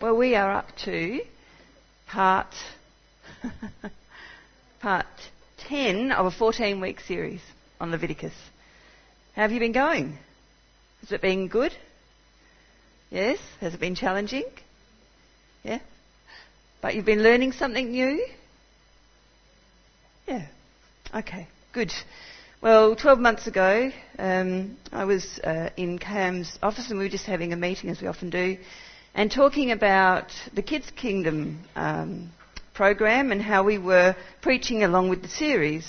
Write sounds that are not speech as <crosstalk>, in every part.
Well, we are up to part <laughs> part 10 of a 14 week series on Leviticus. How have you been going? Has it been good? Yes? Has it been challenging? Yeah? But you've been learning something new? Yeah. Okay, good. Well, 12 months ago, um, I was uh, in Cam's office and we were just having a meeting, as we often do, and talking about the Kids Kingdom um, program and how we were preaching along with the series.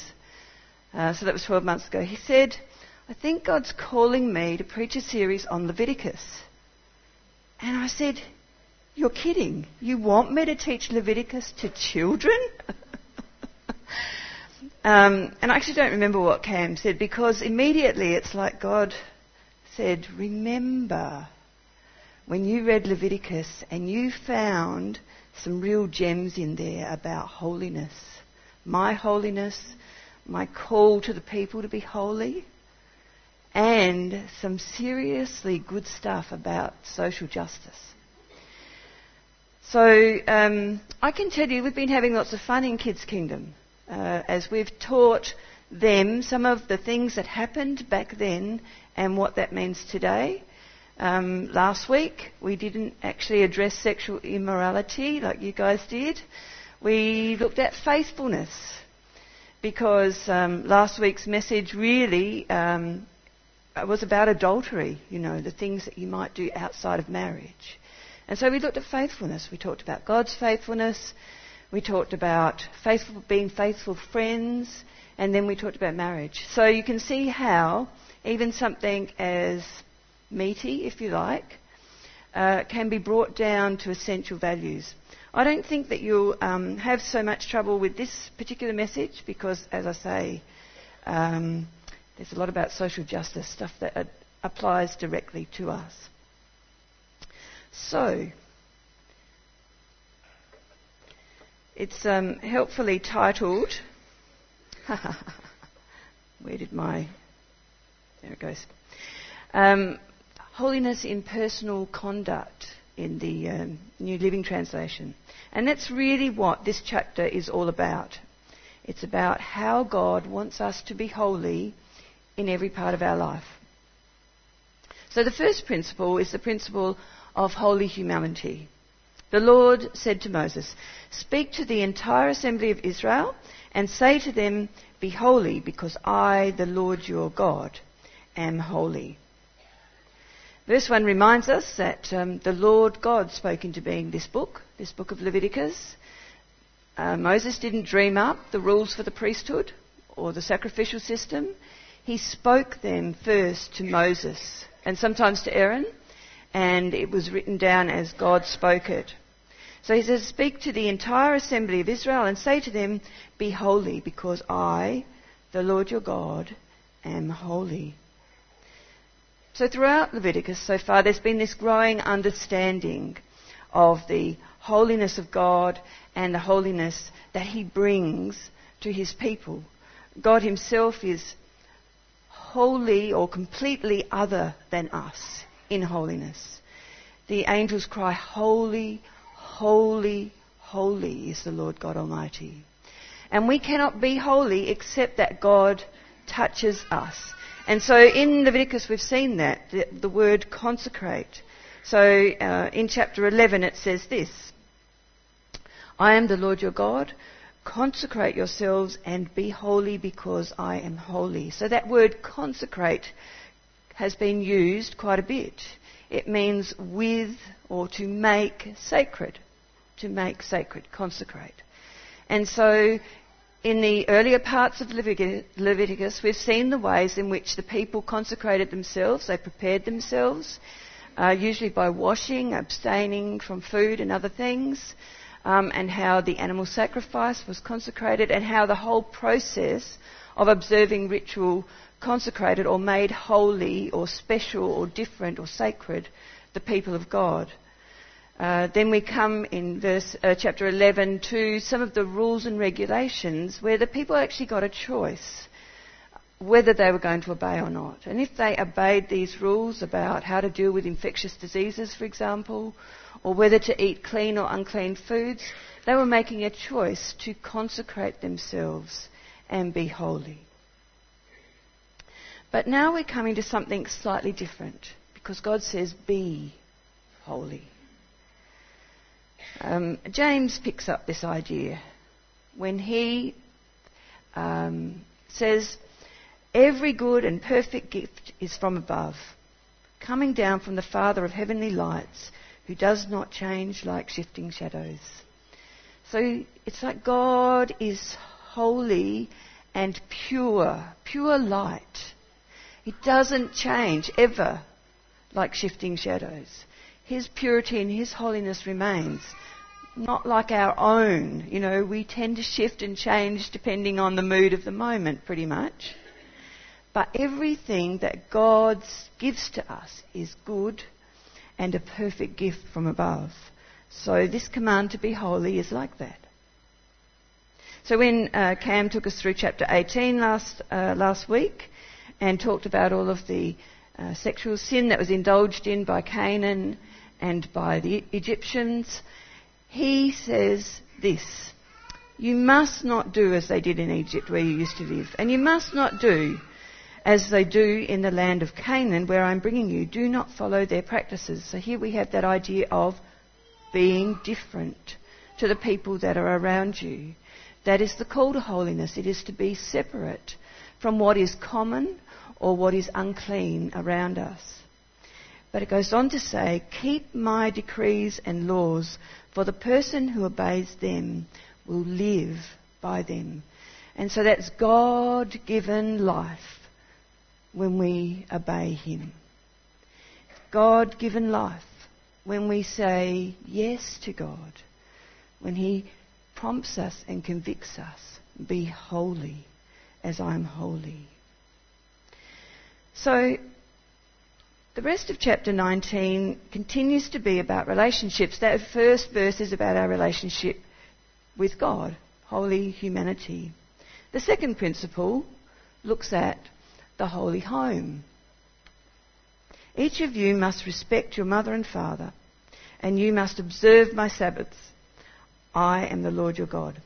Uh, so that was 12 months ago. He said, I think God's calling me to preach a series on Leviticus. And I said, You're kidding. You want me to teach Leviticus to children? <laughs> Um, and I actually don't remember what Cam said because immediately it's like God said, Remember when you read Leviticus and you found some real gems in there about holiness. My holiness, my call to the people to be holy, and some seriously good stuff about social justice. So um, I can tell you we've been having lots of fun in Kids Kingdom uh, as we've taught them some of the things that happened back then and what that means today. Um, last week we didn't actually address sexual immorality like you guys did. We looked at faithfulness because um, last week's message really um, was about adultery, you know, the things that you might do outside of marriage. And so we looked at faithfulness. We talked about God's faithfulness. We talked about faithful, being faithful friends, and then we talked about marriage. So you can see how even something as meaty, if you like, uh, can be brought down to essential values. I don't think that you'll um, have so much trouble with this particular message because, as I say, um, there's a lot about social justice stuff that applies directly to us. So, It's um, helpfully titled. <laughs> Where did my. There it goes. Um, Holiness in Personal Conduct in the um, New Living Translation. And that's really what this chapter is all about. It's about how God wants us to be holy in every part of our life. So the first principle is the principle of holy humanity. The Lord said to Moses, Speak to the entire assembly of Israel and say to them, Be holy, because I, the Lord your God, am holy. Verse 1 reminds us that um, the Lord God spoke into being this book, this book of Leviticus. Uh, Moses didn't dream up the rules for the priesthood or the sacrificial system. He spoke them first to Moses and sometimes to Aaron and it was written down as God spoke it. So he says, Speak to the entire assembly of Israel and say to them, Be holy, because I, the Lord your God, am holy. So throughout Leviticus so far, there's been this growing understanding of the holiness of God and the holiness that he brings to his people. God himself is wholly or completely other than us in holiness. The angels cry, Holy, holy, holy is the Lord God Almighty. And we cannot be holy except that God touches us. And so in Leviticus we've seen that, the, the word consecrate. So uh, in chapter 11 it says this I am the Lord your God. Consecrate yourselves and be holy because I am holy. So that word consecrate has been used quite a bit. It means with or to make sacred. To make sacred, consecrate. And so in the earlier parts of Leviticus, we've seen the ways in which the people consecrated themselves, they prepared themselves, uh, usually by washing, abstaining from food and other things, um, and how the animal sacrifice was consecrated, and how the whole process of observing ritual consecrated or made holy or special or different or sacred the people of God. Uh, then we come in verse uh, chapter 11 to some of the rules and regulations where the people actually got a choice whether they were going to obey or not. And if they obeyed these rules about how to deal with infectious diseases, for example, or whether to eat clean or unclean foods. They were making a choice to consecrate themselves and be holy. But now we're coming to something slightly different because God says, be holy. Um, James picks up this idea when he um, says, Every good and perfect gift is from above, coming down from the Father of heavenly lights, who does not change like shifting shadows. So it's like God is holy and pure, pure light. It doesn't change ever like shifting shadows. His purity and His holiness remains. Not like our own. You know, we tend to shift and change depending on the mood of the moment, pretty much. But everything that God gives to us is good and a perfect gift from above. So this command to be holy is like that. So when uh, Cam took us through chapter 18 last, uh, last week, and talked about all of the uh, sexual sin that was indulged in by Canaan and by the Egyptians, he says this You must not do as they did in Egypt where you used to live, and you must not do as they do in the land of Canaan where I'm bringing you. Do not follow their practices. So here we have that idea of being different to the people that are around you. That is the call to holiness. It is to be separate from what is common or what is unclean around us. But it goes on to say, Keep my decrees and laws, for the person who obeys them will live by them. And so that's God given life when we obey Him. God given life when we say yes to God, when He prompts us and convicts us, be holy as I'm holy. So, the rest of chapter 19 continues to be about relationships. That first verse is about our relationship with God, holy humanity. The second principle looks at the holy home. Each of you must respect your mother and father, and you must observe my Sabbaths. I am the Lord your God.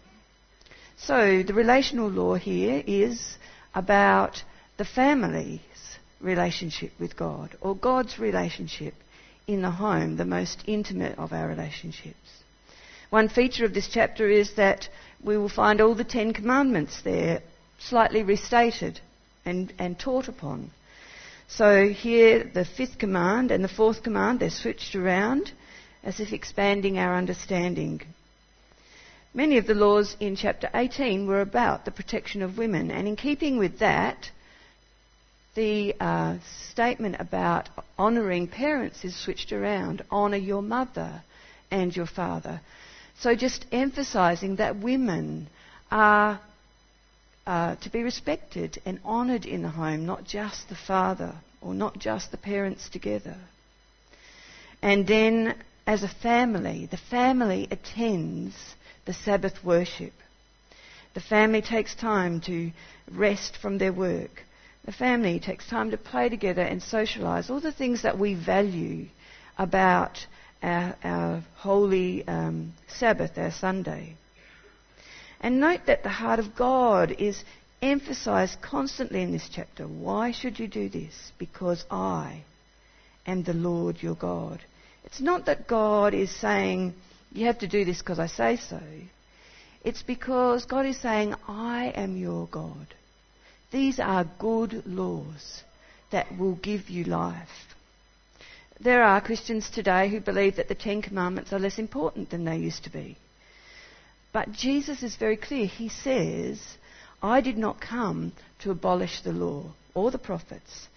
So, the relational law here is about the family's relationship with God, or God's relationship in the home, the most intimate of our relationships. One feature of this chapter is that we will find all the Ten Commandments there, slightly restated and, and taught upon. So here, the fifth command and the fourth command, they're switched around as if expanding our understanding. Many of the laws in chapter 18 were about the protection of women, and in keeping with that, the uh, statement about honouring parents is switched around. Honour your mother and your father. So just emphasising that women are uh, to be respected and honoured in the home, not just the father or not just the parents together. And then, as a family, the family attends the Sabbath worship. The family takes time to rest from their work. The family takes time to play together and socialise. All the things that we value about our, our holy um, Sabbath, our Sunday. And note that the heart of God is emphasized constantly in this chapter. Why should you do this? Because I am the Lord your God. It's not that God is saying, you have to do this because I say so. It's because God is saying, I am your God. These are good laws that will give you life. There are Christians today who believe that the Ten Commandments are less important than they used to be. But Jesus is very clear. He says, I did not come to abolish the law or the prophets.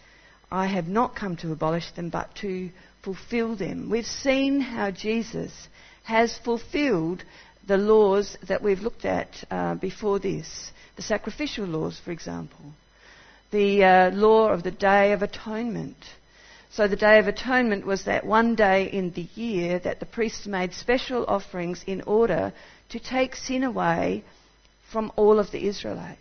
I have not come to abolish them, but to fulfill them. We've seen how Jesus has fulfilled the laws that we've looked at uh, before this. The sacrificial laws, for example. The uh, law of the Day of Atonement. So the Day of Atonement was that one day in the year that the priests made special offerings in order to take sin away from all of the Israelites.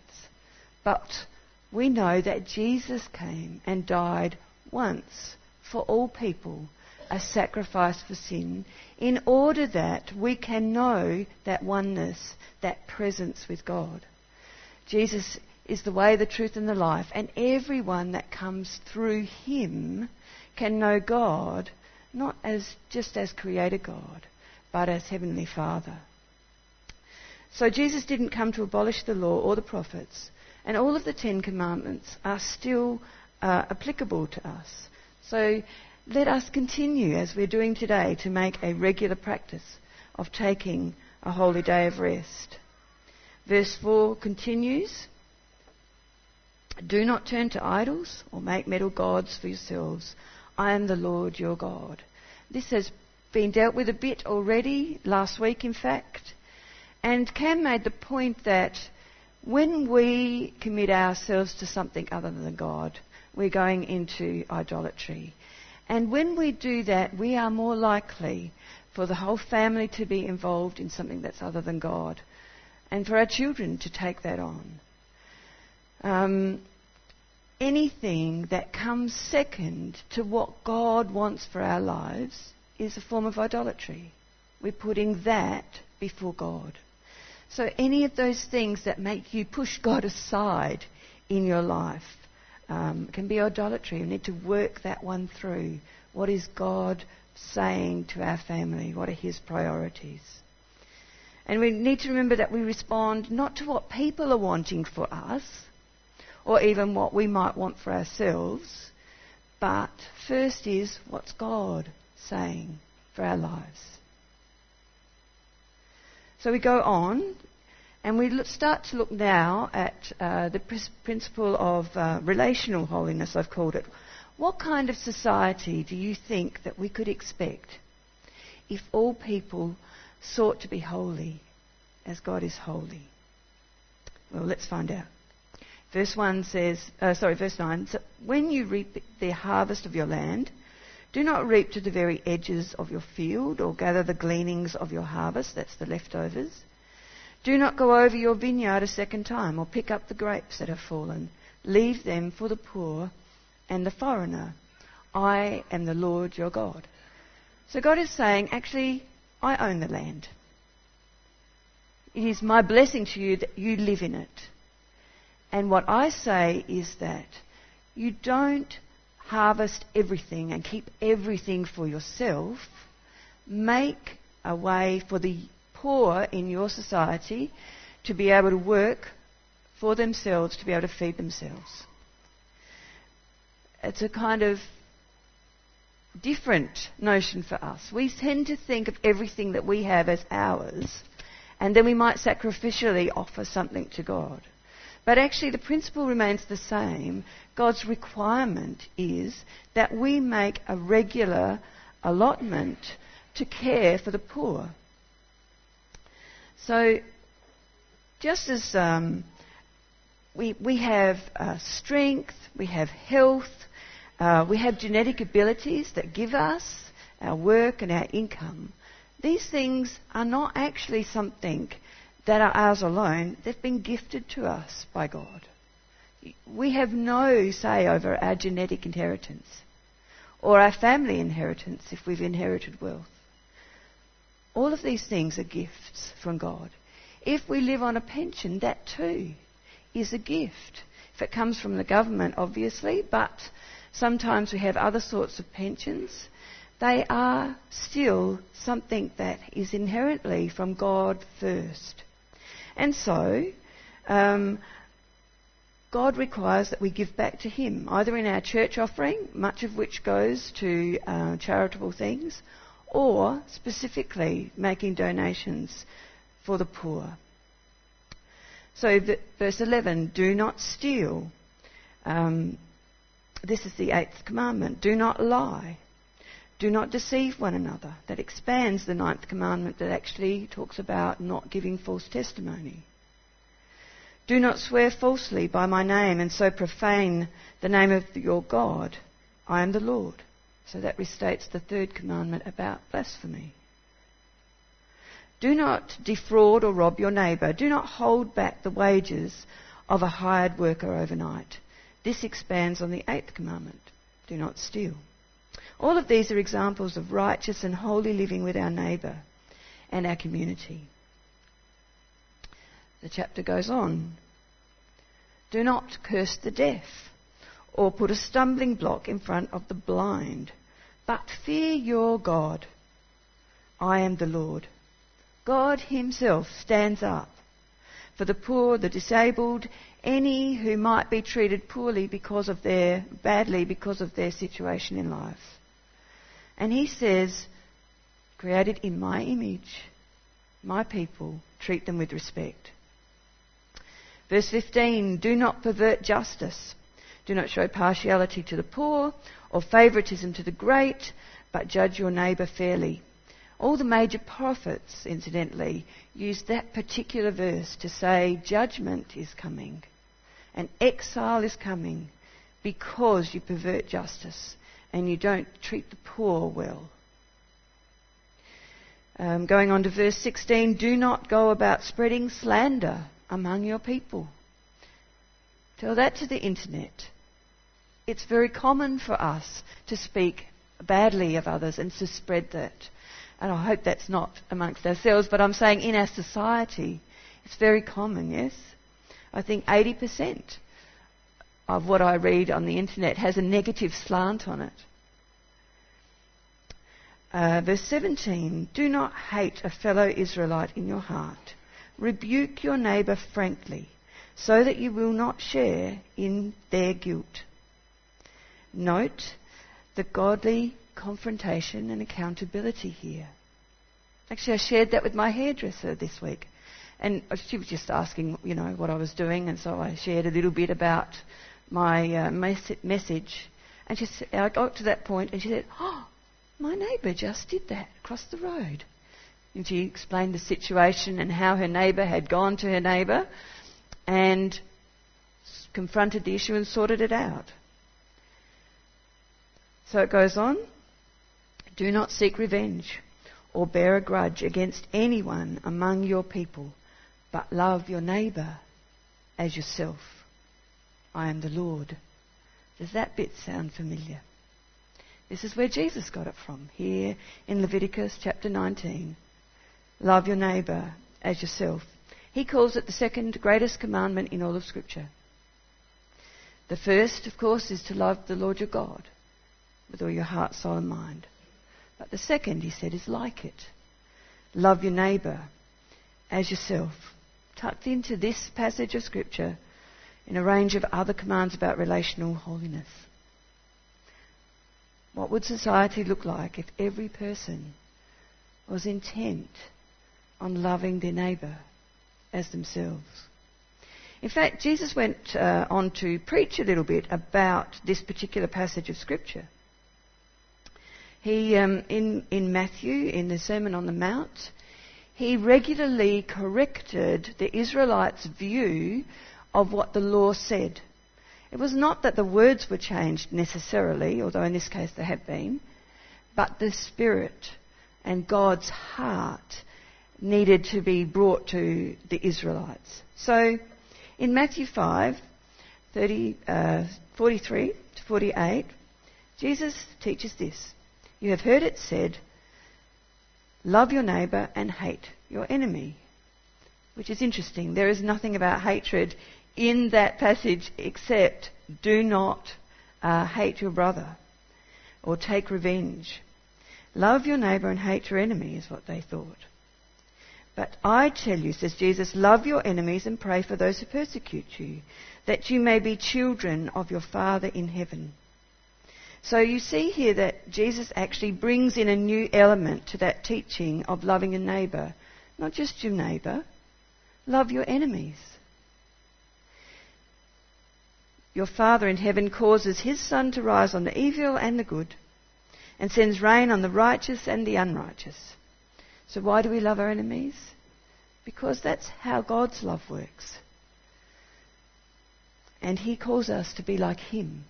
But we know that Jesus came and died once for all people, a sacrifice for sin, in order that we can know that oneness, that presence with God. Jesus is the way, the truth, and the life, and everyone that comes through him can know God not as just as creator God, but as heavenly Father. So Jesus didn't come to abolish the law or the prophets, and all of the Ten Commandments are still uh, applicable to us. So let us continue, as we're doing today, to make a regular practice of taking a holy day of rest. Verse 4 continues Do not turn to idols or make metal gods for yourselves. I am the Lord your God. This has been dealt with a bit already, last week in fact. And Cam made the point that when we commit ourselves to something other than God, we're going into idolatry. And when we do that, we are more likely for the whole family to be involved in something that's other than God, and for our children to take that on. Um, anything that comes second to what God wants for our lives is a form of idolatry. We're putting that before God. So any of those things that make you push God aside in your life um, can be idolatry. We need to work that one through. What is God saying to our family? What are His priorities? And we need to remember that we respond not to what people are wanting for us, or even what we might want for ourselves, but first is what's God saying for our lives. So we go on and we look, start to look now at uh, the pr- principle of uh, relational holiness, I've called it. What kind of society do you think that we could expect if all people sought to be holy as God is holy? Well, let's find out. Verse 1 says, uh, sorry, verse 9, so when you reap the harvest of your land, do not reap to the very edges of your field or gather the gleanings of your harvest, that's the leftovers. Do not go over your vineyard a second time or pick up the grapes that have fallen. Leave them for the poor and the foreigner. I am the Lord your God. So God is saying, actually, I own the land. It is my blessing to you that you live in it. And what I say is that you don't harvest everything and keep everything for yourself. Make a way for the poor in your society to be able to work for themselves, to be able to feed themselves. It's a kind of different notion for us. We tend to think of everything that we have as ours, and then we might sacrificially offer something to God. But actually, the principle remains the same. God's requirement is that we make a regular allotment to care for the poor. So, just as um, we, we have uh, strength, we have health, uh, we have genetic abilities that give us our work and our income, these things are not actually something that are ours alone. They've been gifted to us by God. We have no say over our genetic inheritance or our family inheritance if we've inherited wealth. All of these things are gifts from God. If we live on a pension, that too is a gift. If it comes from the government, obviously, but sometimes we have other sorts of pensions. They are still something that is inherently from God first. And so, um, God requires that we give back to Him, either in our church offering, much of which goes to uh, charitable things, or specifically making donations for the poor. So, verse 11 do not steal. Um, this is the eighth commandment. Do not lie. Do not deceive one another. That expands the ninth commandment that actually talks about not giving false testimony. Do not swear falsely by my name and so profane the name of your God. I am the Lord. So that restates the third commandment about blasphemy. Do not defraud or rob your neighbour. Do not hold back the wages of a hired worker overnight. This expands on the eighth commandment. Do not steal. All of these are examples of righteous and holy living with our neighbour and our community. The chapter goes on. Do not curse the deaf or put a stumbling block in front of the blind, but fear your God. I am the Lord. God Himself stands up for the poor, the disabled, any who might be treated poorly because of their, badly because of their situation in life. And He says, created in my image, my people, treat them with respect. Verse 15, do not pervert justice. Do not show partiality to the poor or favouritism to the great, but judge your neighbour fairly. All the major prophets, incidentally, used that particular verse to say judgment is coming and exile is coming because you pervert justice and you don't treat the poor well. Um, going on to verse 16, do not go about spreading slander among your people. Tell that to the internet. It's very common for us to speak badly of others and to spread that. And I hope that's not amongst ourselves, but I'm saying in our society, it's very common, yes? I think 80% of what I read on the internet has a negative slant on it. Uh, verse 17 Do not hate a fellow Israelite in your heart. Rebuke your neighbour frankly, so that you will not share in their guilt. Note the godly confrontation and accountability here. Actually, I shared that with my hairdresser this week. And she was just asking, you know, what I was doing, and so I shared a little bit about my uh, mes- message. And she said, I got to that point, and she said, "Oh, my neighbour just did that across the road." And she explained the situation and how her neighbour had gone to her neighbour and confronted the issue and sorted it out. So it goes on. Do not seek revenge or bear a grudge against anyone among your people, but love your neighbour as yourself. I am the Lord. Does that bit sound familiar? This is where Jesus got it from, here in Leviticus chapter 19. Love your neighbour as yourself. He calls it the second greatest commandment in all of Scripture. The first, of course, is to love the Lord your God with all your heart, soul, and mind. But the second, he said, is like it. Love your neighbour as yourself. Tucked into this passage of Scripture in a range of other commands about relational holiness. What would society look like if every person was intent on loving their neighbour as themselves? In fact, Jesus went uh, on to preach a little bit about this particular passage of Scripture. He, um, in, in Matthew, in the Sermon on the Mount, he regularly corrected the Israelites' view of what the law said. It was not that the words were changed necessarily, although in this case they have been, but the Spirit and God's heart needed to be brought to the Israelites. So in Matthew 5, 30, uh, 43 to 48, Jesus teaches this. You have heard it said, love your neighbour and hate your enemy. Which is interesting. There is nothing about hatred in that passage except do not uh, hate your brother or take revenge. Love your neighbour and hate your enemy is what they thought. But I tell you, says Jesus, love your enemies and pray for those who persecute you, that you may be children of your Father in heaven. So you see here that Jesus actually brings in a new element to that teaching of loving a neighbour. Not just your neighbour, love your enemies. Your Father in heaven causes his sun to rise on the evil and the good, and sends rain on the righteous and the unrighteous. So why do we love our enemies? Because that's how God's love works. And he calls us to be like him.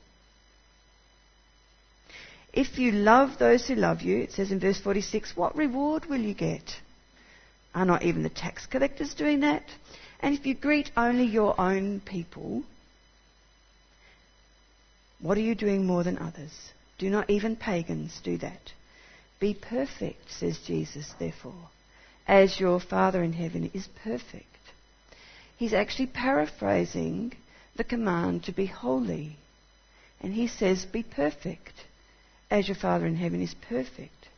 If you love those who love you, it says in verse 46, what reward will you get? Are not even the tax collectors doing that? And if you greet only your own people, what are you doing more than others? Do not even pagans do that. Be perfect, says Jesus, therefore, as your Father in heaven is perfect. He's actually paraphrasing the command to be holy. And he says, Be perfect, as your Father in heaven is perfect.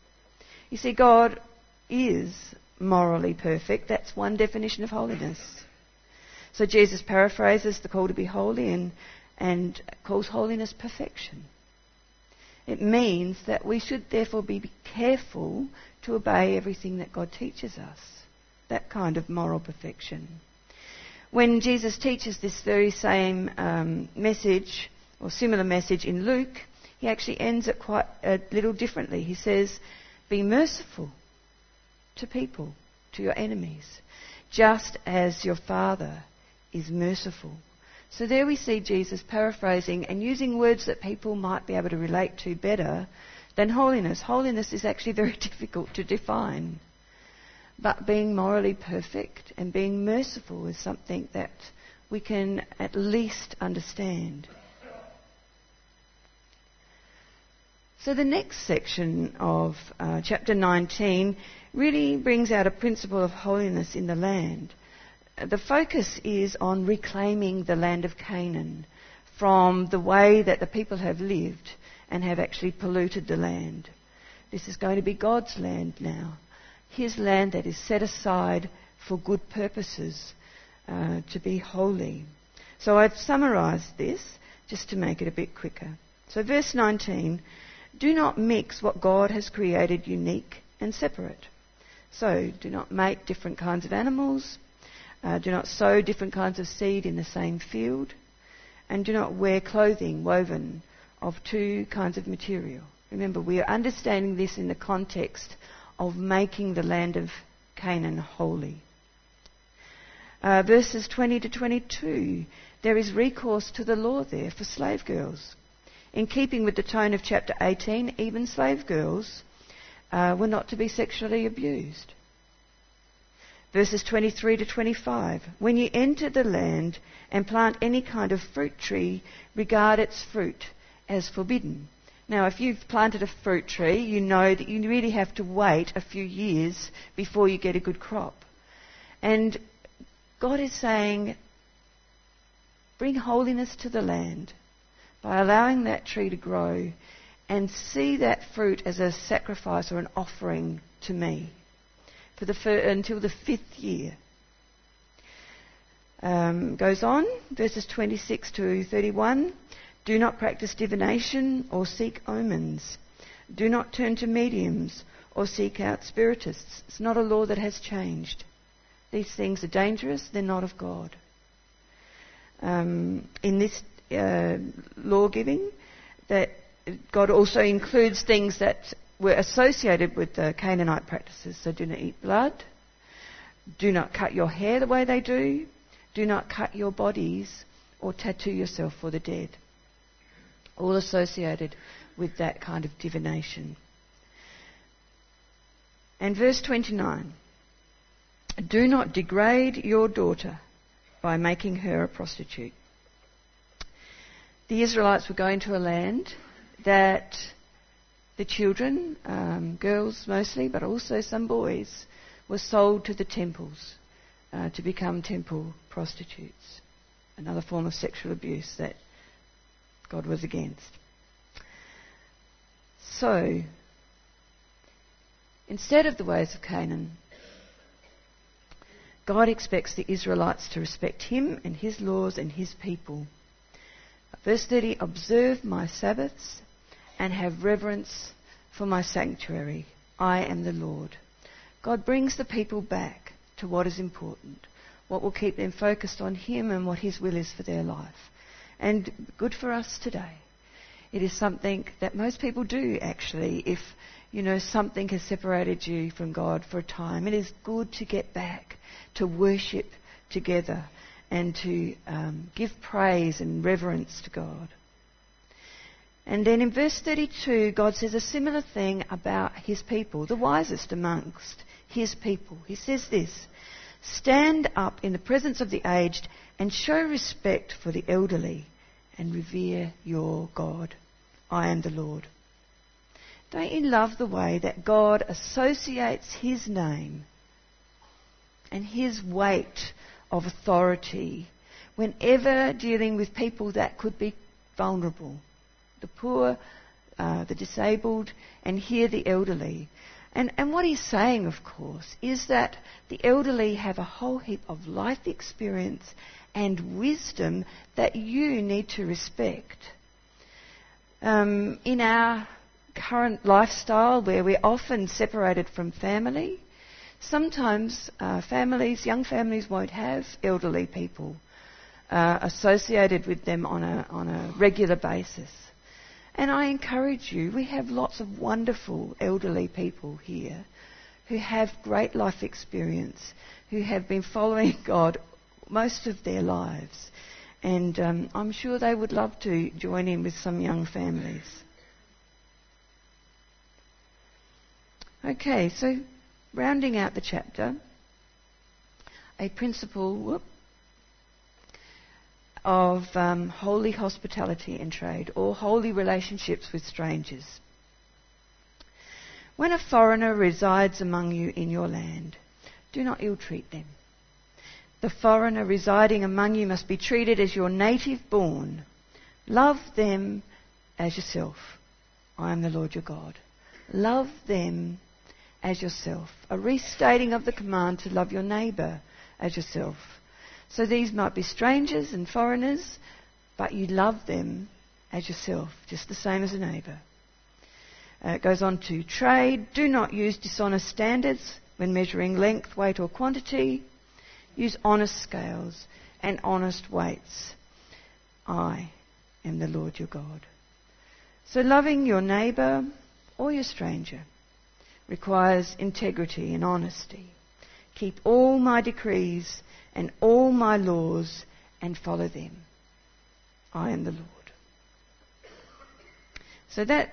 You see, God is morally perfect. That's one definition of holiness. So Jesus paraphrases the call to be holy and, and calls holiness perfection. It means that we should therefore be careful to obey everything that God teaches us. That kind of moral perfection. When Jesus teaches this very same um, message or similar message in Luke, he actually ends it quite a little differently. He says, Be merciful to people, to your enemies, just as your Father is merciful. So there we see Jesus paraphrasing and using words that people might be able to relate to better than holiness. Holiness is actually <laughs> very difficult to define. But being morally perfect and being merciful is something that we can at least understand. So the next section of uh, chapter 19 really brings out a principle of holiness in the land the focus is on reclaiming the land of Canaan from the way that the people have lived and have actually polluted the land. This is going to be God's land now. His land that is set aside for good purposes, uh, to be holy. So I've summarised this just to make it a bit quicker. So, verse 19 do not mix what God has created unique and separate. So, do not make different kinds of animals, uh, do not sow different kinds of seed in the same field. And do not wear clothing woven of two kinds of material. Remember, we are understanding this in the context of making the land of Canaan holy. Uh, verses 20 to 22, there is recourse to the law there for slave girls. In keeping with the tone of chapter 18, even slave girls uh, were not to be sexually abused. Verses 23 to 25. When you enter the land and plant any kind of fruit tree, regard its fruit as forbidden. Now, if you've planted a fruit tree, you know that you really have to wait a few years before you get a good crop. And God is saying, bring holiness to the land by allowing that tree to grow and see that fruit as a sacrifice or an offering to me for the fir- until the fifth year. Um, goes on, verses 26 to 31. Do not practice divination or seek omens. Do not turn to mediums or seek out spiritists. It's not a law that has changed. These things are dangerous, they're not of God. Um, in this uh, law giving, that God also includes things that were associated with the Canaanite practices. So do not eat blood, do not cut your hair the way they do, do not cut your bodies or tattoo yourself for the dead. All associated with that kind of divination. And verse 29 Do not degrade your daughter by making her a prostitute. The Israelites were going to a land that the children, um, girls mostly, but also some boys, were sold to the temples uh, to become temple prostitutes. Another form of sexual abuse that God was against. So, instead of the ways of Canaan, God expects the Israelites to respect Him and His laws and His people. Verse 30 Observe my Sabbaths and have reverence for my sanctuary. I am the Lord. God brings the people back to what is important, what will keep them focused on Him and what His will is for their life. And good for us today. It is something that most people do actually if you know something has separated you from God for a time. It is good to get back to worship together and to um, give praise and reverence to God. And then in verse 32, God says a similar thing about his people, the wisest amongst his people. He says this Stand up in the presence of the aged and show respect for the elderly and revere your God. I am the Lord. Don't you love the way that God associates His name and His weight of authority whenever dealing with people that could be vulnerable? The poor, uh, the disabled, and here the elderly. And, and what he's saying, of course, is that the elderly have a whole heap of life experience and wisdom that you need to respect. Um, in our current lifestyle, where we're often separated from family, sometimes uh, families, young families, won't have elderly people uh, associated with them on a, on a regular basis. And I encourage you, we have lots of wonderful elderly people here who have great life experience, who have been following <laughs> God most of their lives. And um, I'm sure they would love to join in with some young families. Okay, so rounding out the chapter, a principle whoop, of um, holy hospitality and trade or holy relationships with strangers. When a foreigner resides among you in your land, do not ill treat them. The foreigner residing among you must be treated as your native born. Love them as yourself. I am the Lord your God. Love them as yourself. A restating of the command to love your neighbour as yourself. So these might be strangers and foreigners, but you love them as yourself, just the same as a neighbour. Uh, it goes on to trade. Do not use dishonest standards when measuring length, weight, or quantity. Use honest scales and honest weights. I am the Lord your God. So loving your neighbour or your stranger requires integrity and honesty. Keep all my decrees and all my laws and follow them. I am the Lord. So that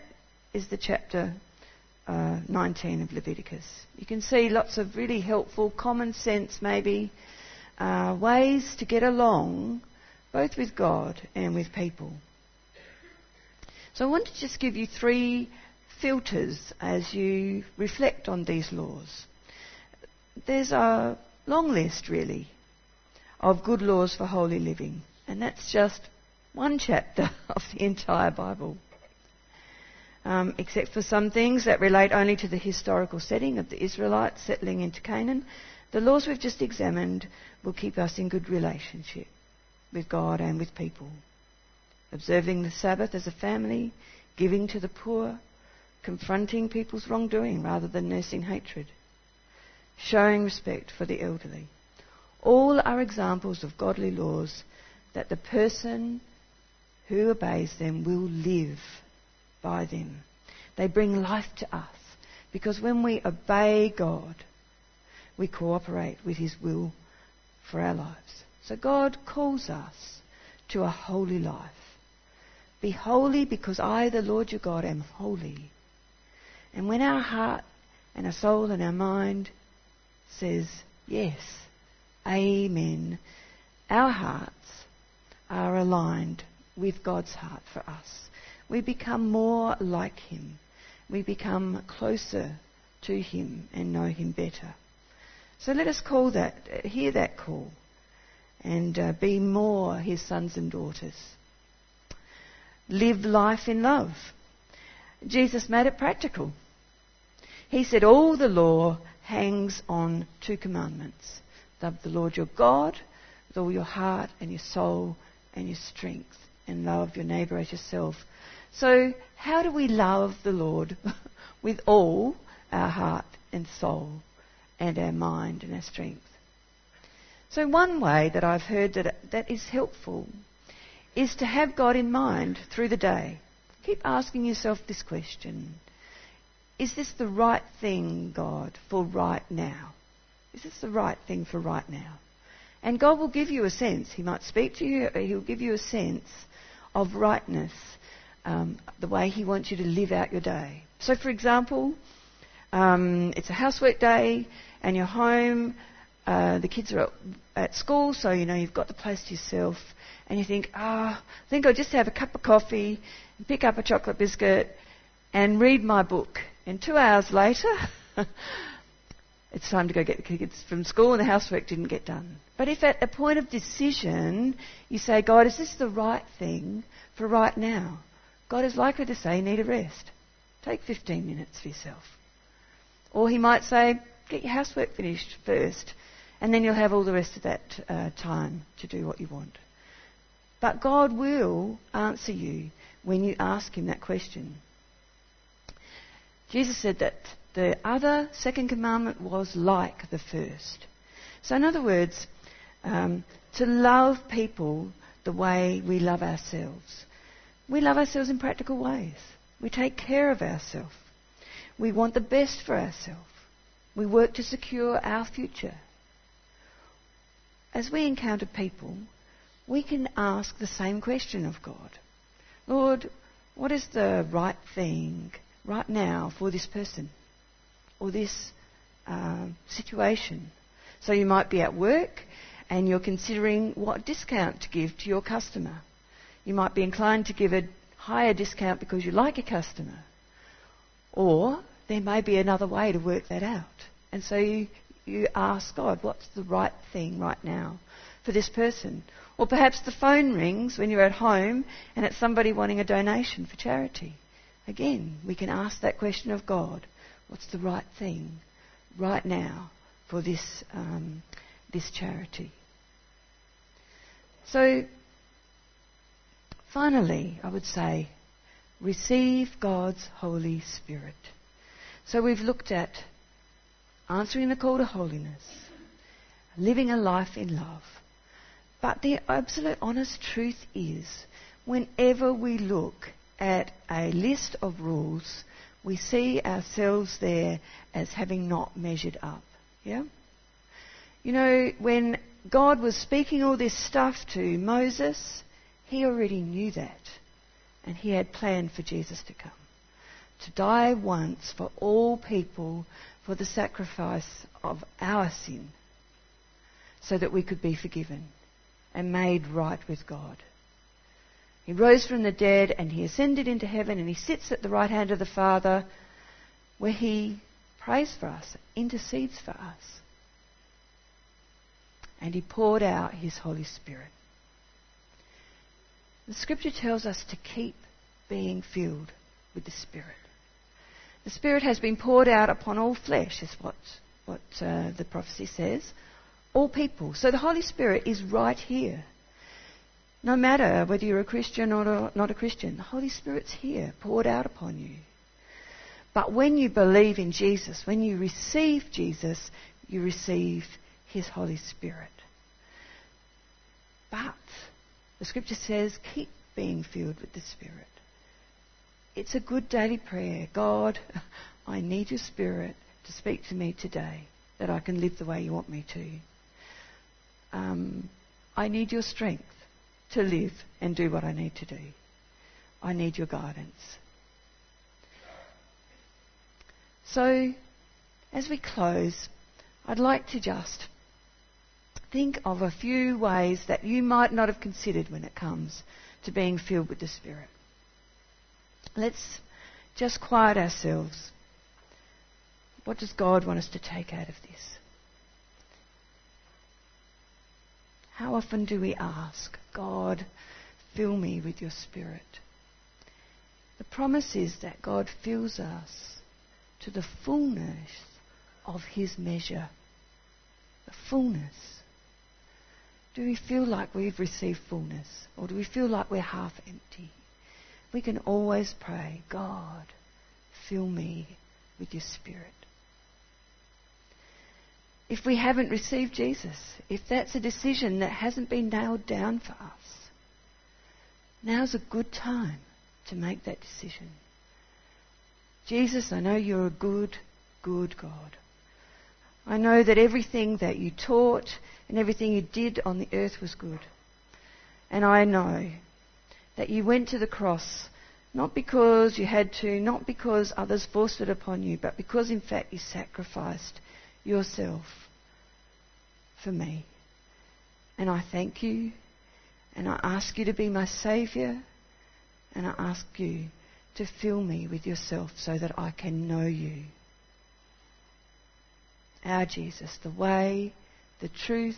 is the chapter uh, 19 of Leviticus. You can see lots of really helpful, common sense, maybe, uh, ways to get along both with God and with people. So I want to just give you three filters as you reflect on these laws. There's a long list, really, of good laws for holy living. And that's just one chapter <laughs> of the entire Bible. Um, except for some things that relate only to the historical setting of the Israelites settling into Canaan, the laws we've just examined will keep us in good relationship with God and with people. Observing the Sabbath as a family, giving to the poor, confronting people's wrongdoing rather than nursing hatred, showing respect for the elderly. All are examples of godly laws that the person who obeys them will live by them. They bring life to us because when we obey God, we cooperate with His will for our lives. So God calls us to a holy life. Be holy because I, the Lord your God, am holy. And when our heart and our soul and our mind says yes, Amen. Our hearts are aligned with God's heart for us. We become more like Him. We become closer to Him and know Him better. So let us call that, hear that call, and uh, be more His sons and daughters. Live life in love. Jesus made it practical. He said all the law hangs on two commandments Love the Lord your God with all your heart and your soul and your strength, and love your neighbour as yourself. So, how do we love the Lord <laughs> with all our heart and soul and our mind and our strength? So, one way that I've heard that, that is helpful is to have God in mind through the day. Keep asking yourself this question Is this the right thing, God, for right now? Is this the right thing for right now? And God will give you a sense. He might speak to you, He'll give you a sense of rightness, um, the way He wants you to live out your day. So, for example, um, it's a housework day and you're home, uh, the kids are at, at, school, so you know you've got the place to yourself, and you think, ah, oh, I think I'll just have a cup of coffee, pick up a chocolate biscuit, and read my book. And two hours later, <laughs> it's time to go get the kids from school and the housework didn't get done. But if at a point of decision you say, God, is this the right thing for right now? God is likely to say, need a rest. Take 15 minutes for yourself. Or he might say, get your housework finished first, and then you'll have all the rest of that uh, time to do what you want. But God will answer you when you ask Him that question. Jesus said that the other second commandment was like the first. So, in other words, um, to love people the way we love ourselves. We love ourselves in practical ways. We take care of ourselves. We want the best for ourselves. We work to secure our future. As we encounter people, we can ask the same question of God Lord, what is the right thing right now for this person or this uh, situation? So you might be at work and you're considering what discount to give to your customer. You might be inclined to give a higher discount because you like a customer. Or there may be another way to work that out. And so you, you ask God, what's the right thing right now for this person? Or perhaps the phone rings when you're at home and it's somebody wanting a donation for charity. Again, we can ask that question of God what's the right thing right now for this, um, this charity? So, finally, I would say receive God's Holy Spirit. So, we've looked at answering the call to holiness, living a life in love but the absolute honest truth is, whenever we look at a list of rules, we see ourselves there as having not measured up. Yeah? You know, when God was speaking all this stuff to Moses, he already knew that. And he had planned for Jesus to come. To die once for all people for the sacrifice of our sin, so that we could be forgiven and made right with God. He rose from the dead and he ascended into heaven and he sits at the right hand of the Father where he prays for us, intercedes for us. And he poured out his Holy Spirit. The scripture tells us to keep being filled with the Spirit. The Spirit has been poured out upon all flesh, is what, what uh, the prophecy says all people. So the Holy Spirit is right here. No matter whether you're a Christian or not a Christian, the Holy Spirit's here, poured out upon you. But when you believe in Jesus, when you receive Jesus, you receive His Holy Spirit. But the Scripture says, keep being filled with the Spirit. It's a good daily prayer. God, <laughs> I need your Spirit to speak to me today that I can live the way you want me to um, I need your strength to live and do what I need to do. I need your guidance. So, as we close, I'd like to just think of a few ways that you might not have considered when it comes to being filled with the Spirit. Let's just quiet ourselves. What does God want us to take out of this? How often do we ask, God, fill me with your Spirit? The promise is that God fills us to the fullness of His measure. The fullness. Do we feel like we've received fullness? Or do we feel like we're half empty? We can always pray, God, fill me with your Spirit if we haven't received Jesus, if that's a decision that hasn't been nailed down for us, now's a good time to make that decision. Jesus, I know you're a good, good God. I know that everything that you taught and everything you did on the earth was good. And I know that you went to the cross not because you had to, not because others forced it upon you, but because in fact you sacrificed yourself for me. And I thank you, and I ask you to be my Saviour, and I ask you to fill me with yourself so that I can know you. Our Jesus, the way, the truth,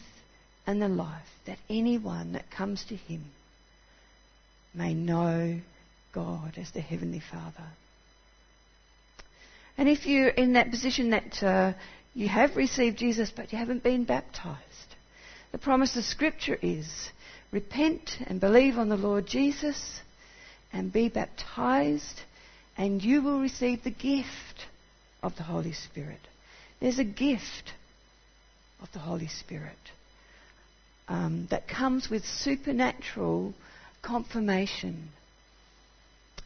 and the life, that anyone that comes to him may know God as the Heavenly Father. And if you're in that position that uh, you have received Jesus but you haven't been baptized, the promise of Scripture is repent and believe on the Lord Jesus and be baptized, and you will receive the gift of the Holy Spirit. There's a gift of the Holy Spirit um, that comes with supernatural confirmation.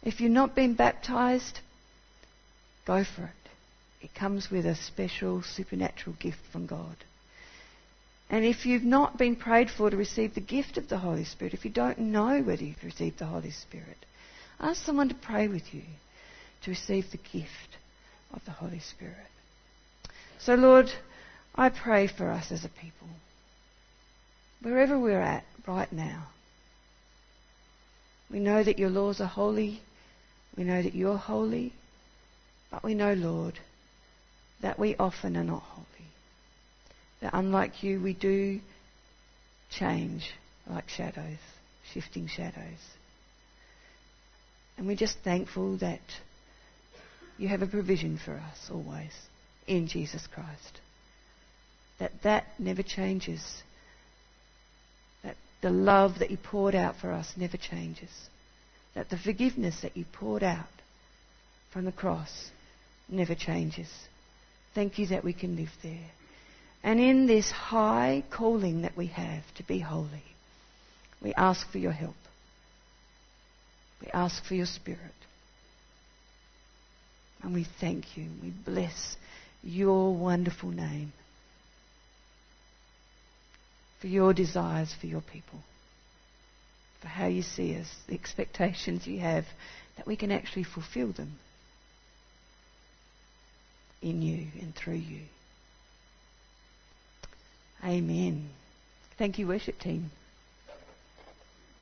If you've not been baptized, go for it. It comes with a special supernatural gift from God. And if you've not been prayed for to receive the gift of the Holy Spirit, if you don't know whether you've received the Holy Spirit, ask someone to pray with you to receive the gift of the Holy Spirit. So, Lord, I pray for us as a people, wherever we're at right now. We know that your laws are holy. We know that you're holy. But we know, Lord, that we often are not holy. That unlike you, we do change like shadows, shifting shadows. And we're just thankful that you have a provision for us always in Jesus Christ. That that never changes. That the love that you poured out for us never changes. That the forgiveness that you poured out from the cross never changes. Thank you that we can live there. And in this high calling that we have to be holy, we ask for your help. We ask for your spirit. And we thank you. We bless your wonderful name for your desires for your people, for how you see us, the expectations you have, that we can actually fulfill them in you and through you. Amen. Thank you, worship team.